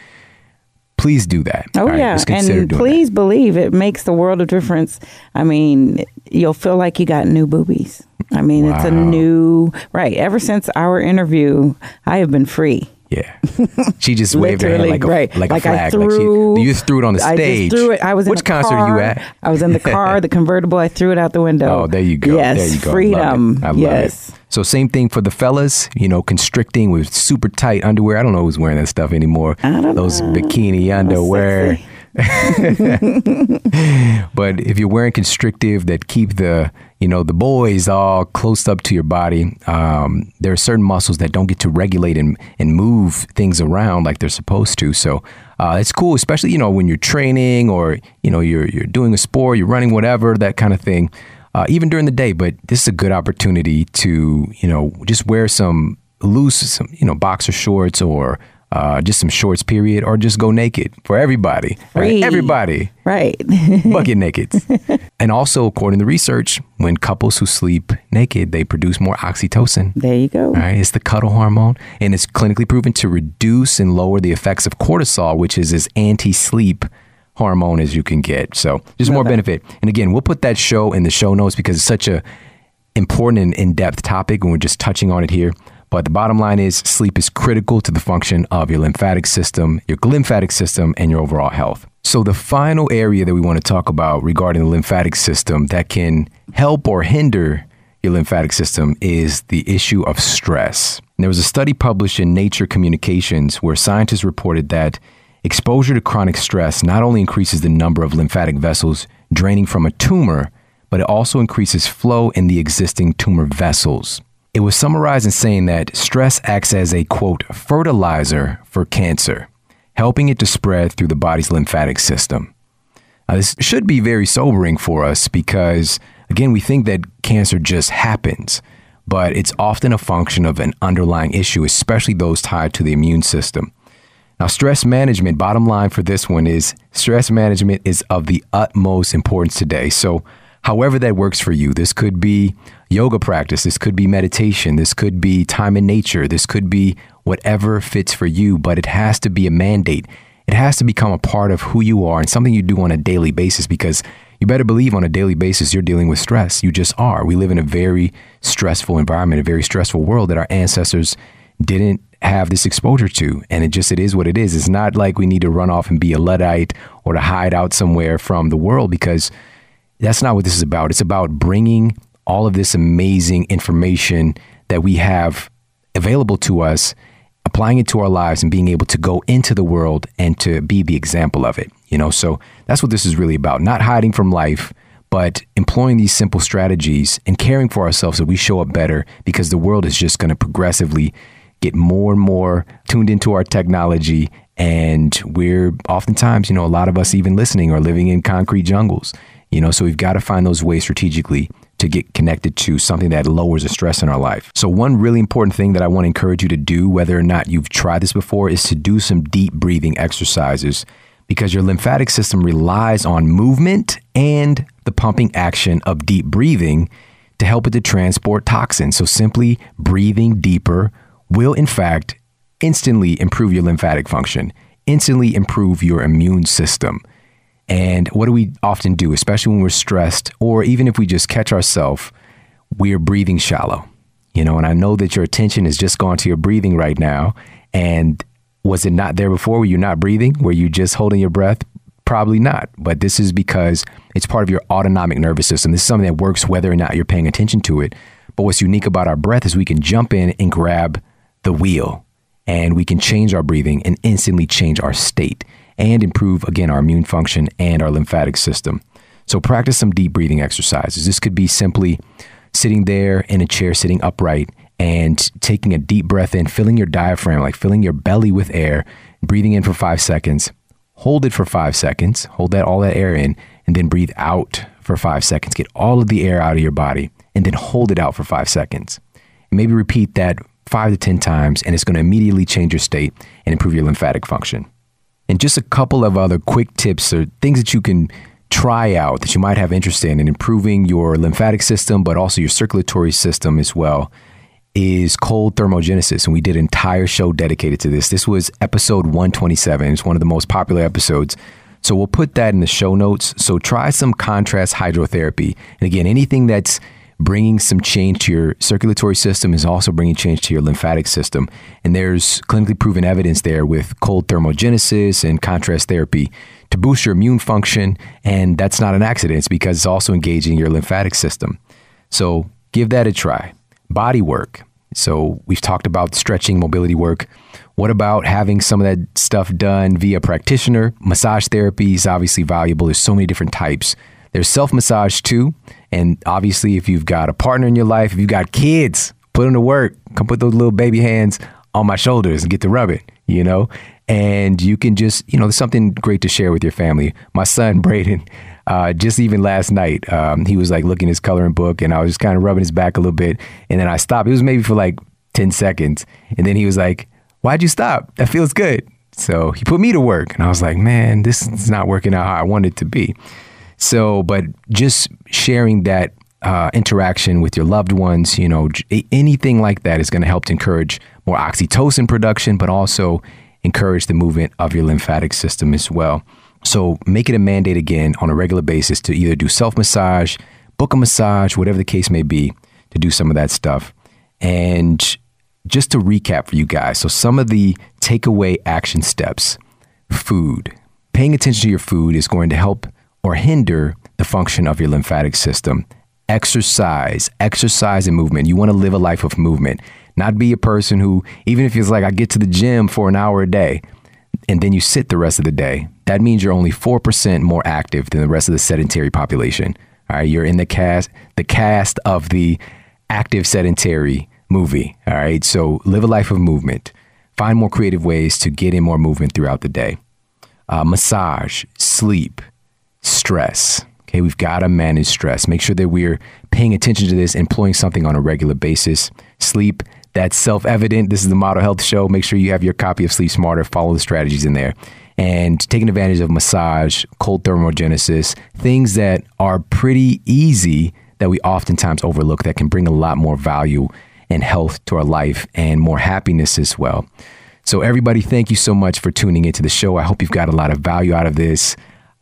please do that Oh right? yeah, and please believe it makes the world of difference. I mean, you'll feel like you got new boobies. I mean, it's a new right. Ever since our interview, I have been free. Yeah (laughs) she just waved her hand like a, right. like, Like a I flag like threw- she, you threw it on the I stage just threw it. I was in which the concert car. are you at I was in the car, the convertible. I threw it out the window. Oh, there you go. Yes, there you go. freedom. I love it. I love yes. it. So same thing for the fellas, you know, constricting with super tight underwear. I don't know who's wearing that stuff anymore. I don't Those know. bikini underwear. sexy. (laughs) But if you're wearing constrictive that keep the, you know, the boys all close up to your body, um, there are certain muscles that don't get to regulate and, and move things around like they're supposed to. So uh, it's cool, especially, you know, when you're training or, you know, you're, you're doing a sport, you're running, whatever, that kind of thing. Uh, even during the day, but this is a good opportunity to, you know, just wear some loose, some, you know, boxer shorts or uh, just some shorts, period, or just go naked for everybody. right? Everybody Right. (laughs) bucket naked. (laughs) and also, according to research, when couples who sleep naked, they produce more oxytocin. there you go. All right, it's the cuddle hormone, and it's clinically proven to reduce and lower the effects of cortisol, which is as anti-sleep hormone as you can get. So, just more benefit. And again, we'll put that show in the show notes because it's such a important and in-depth topic, and we're just touching on it here. But the bottom line is sleep is critical to the function of your lymphatic system, your lymphatic system, and your overall health. So the final area that we want to talk about regarding the lymphatic system that can help or hinder your lymphatic system is the issue of stress. And there was a study published in Nature Communications where scientists reported that exposure to chronic stress not only increases the number of lymphatic vessels draining from a tumor, but it also increases flow in the existing tumor vessels. It was summarized in saying that stress acts as a quote, fertilizer for cancer, helping it to spread through the body's lymphatic system. Now, this should be very sobering for us because, again, we think that cancer just happens, but it's often a function of an underlying issue, especially those tied to the immune system. Now, stress management, bottom line for this one is stress management is of the utmost importance today. So, however that works for you, this could be yoga practice, this could be meditation, this could be time in nature, this could be whatever fits for you, but it has to be a mandate. It has to become a part of who you are and something you do on a daily basis because you better believe on a daily basis you're dealing with stress. You just are. We live in a very stressful environment, a very stressful world that our ancestors didn't have this exposure to. And it just, it is what it is. It's not like we need to run off and be a Luddite or to hide out somewhere from the world because that's not what this is about. It's about bringing all of this amazing information that we have available to us, applying it to our lives and being able to go into the world and to be the example of it. You know, so that's what this is really about. Not hiding from life, but employing these simple strategies and caring for ourselves so we show up better because the world is just going to progressively get more and more tuned into our technology. And we're oftentimes, you know, a lot of us even listening are living in concrete jungles, you know, so we've got to find those ways strategically to get connected to something that lowers the stress in our life. So, one really important thing that I want to encourage you to do, whether or not you've tried this before, is to do some deep breathing exercises because your lymphatic system relies on movement and the pumping action of deep breathing to help it to transport toxins. So, simply breathing deeper will, in fact, instantly improve your lymphatic function, instantly improve your immune system. And what do we often do, especially when we're stressed, or even if we just catch ourselves, we're breathing shallow. You know, and I know that your attention is just gone to your breathing right now. And was it not there before? Were you not breathing? Were you just holding your breath? Probably not. But this is because it's part of your autonomic nervous system. This is something that works whether or not you're paying attention to it. But what's unique about our breath is we can jump in and grab the wheel and we can change our breathing and instantly change our state and improve, again, our immune function and our lymphatic system. So, practice some deep breathing exercises. This could be simply sitting there in a chair, sitting upright, and taking a deep breath in, filling your diaphragm, like filling your belly with air, breathing in for five seconds. Hold it for five seconds, hold that all that air in, and then breathe out for five seconds. Get all of the air out of your body, and then hold it out for five seconds. And maybe repeat that five to 10 times, and it's going to immediately change your state and improve your lymphatic function. And just a couple of other quick tips or things that you can try out that you might have interest in in improving your lymphatic system, but also your circulatory system as well, is cold thermogenesis. And we did an entire show dedicated to this. This was episode 127. It's one of the most popular episodes. So we'll put that in the show notes. So try some contrast hydrotherapy. And again, anything that's bringing some change to your circulatory system is also bringing change to your lymphatic system. And there's clinically proven evidence there with cold thermogenesis and contrast therapy to boost your immune function. And that's not an accident, it's because it's also engaging your lymphatic system. So give that a try. Body work. So we've talked about stretching, mobility work. What about having some of that stuff done via practitioner? Massage therapy is obviously valuable. There's so many different types. There's self massage too. And obviously, if you've got a partner in your life, if you've got kids, put them to work. Come put those little baby hands on my shoulders and get to rub it, you know? And you can just, you know, there's something great to share with your family. My son, (laughs) Braden, uh, just even last night, um, he was like looking his coloring book and I was just kind of rubbing his back a little bit. And then I stopped. It was maybe for like 10 seconds. And then he was like, Why'd you stop? That feels good. So he put me to work. And I was like, Man, this is not working out how I wanted it to be. So, but just sharing that uh, interaction with your loved ones, you know, anything like that is going to help to encourage more oxytocin production, but also encourage the movement of your lymphatic system as well. So make it a mandate again on a regular basis to either do self massage, book a massage, whatever the case may be, to do some of that stuff. And just to recap for you guys so, some of the takeaway action steps food. Paying attention to your food is going to help or hinder the function of your lymphatic system. Exercise, exercise and movement. You want to live a life of movement, not be a person who, even if it's like I get to the gym for an hour a day and then you sit the rest of the day, that means you're only 4% more active than the rest of the sedentary population. All right, you're in the cast, the cast of the active sedentary movie. All right, so live a life of movement. Find more creative ways to get in more movement throughout the day. Uh, massage, sleep, stress. Okay, we've got to manage stress. Make sure that we're paying attention to this, employing something on a regular basis. Sleep, That's self evident. This is the Model Health Show. Make sure you have your copy of Sleep Smarter. Follow the strategies in there. And taking advantage of massage, cold thermogenesis, things that are pretty easy that we oftentimes overlook that can bring a lot more value and health to our life and more happiness as well. So, everybody, thank you so much for tuning into the show. I hope you've got a lot of value out of this.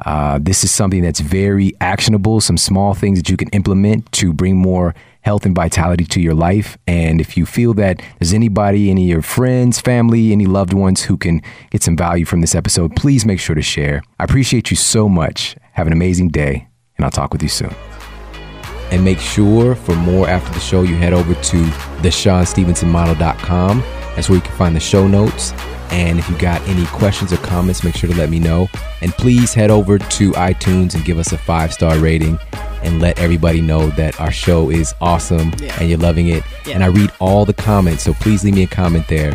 Uh, this is something that's very actionable, some small things that you can implement to bring more health and vitality to your life. And if you feel that there's anybody, any of your friends, family, any loved ones who can get some value from this episode, please make sure to share. I appreciate you so much. Have an amazing day, and I'll talk with you soon. And make sure for more after the show, you head over to theshawnstevensonmodel.com. That's where you can find the show notes. And if you got any questions or comments, make sure to let me know. And please head over to iTunes and give us a five star rating and let everybody know that our show is awesome yeah. and you're loving it. Yeah. And I read all the comments, so please leave me a comment there.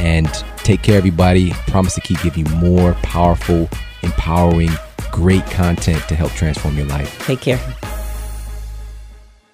And take care, everybody. promise to keep giving you more powerful, empowering, great content to help transform your life. Take care.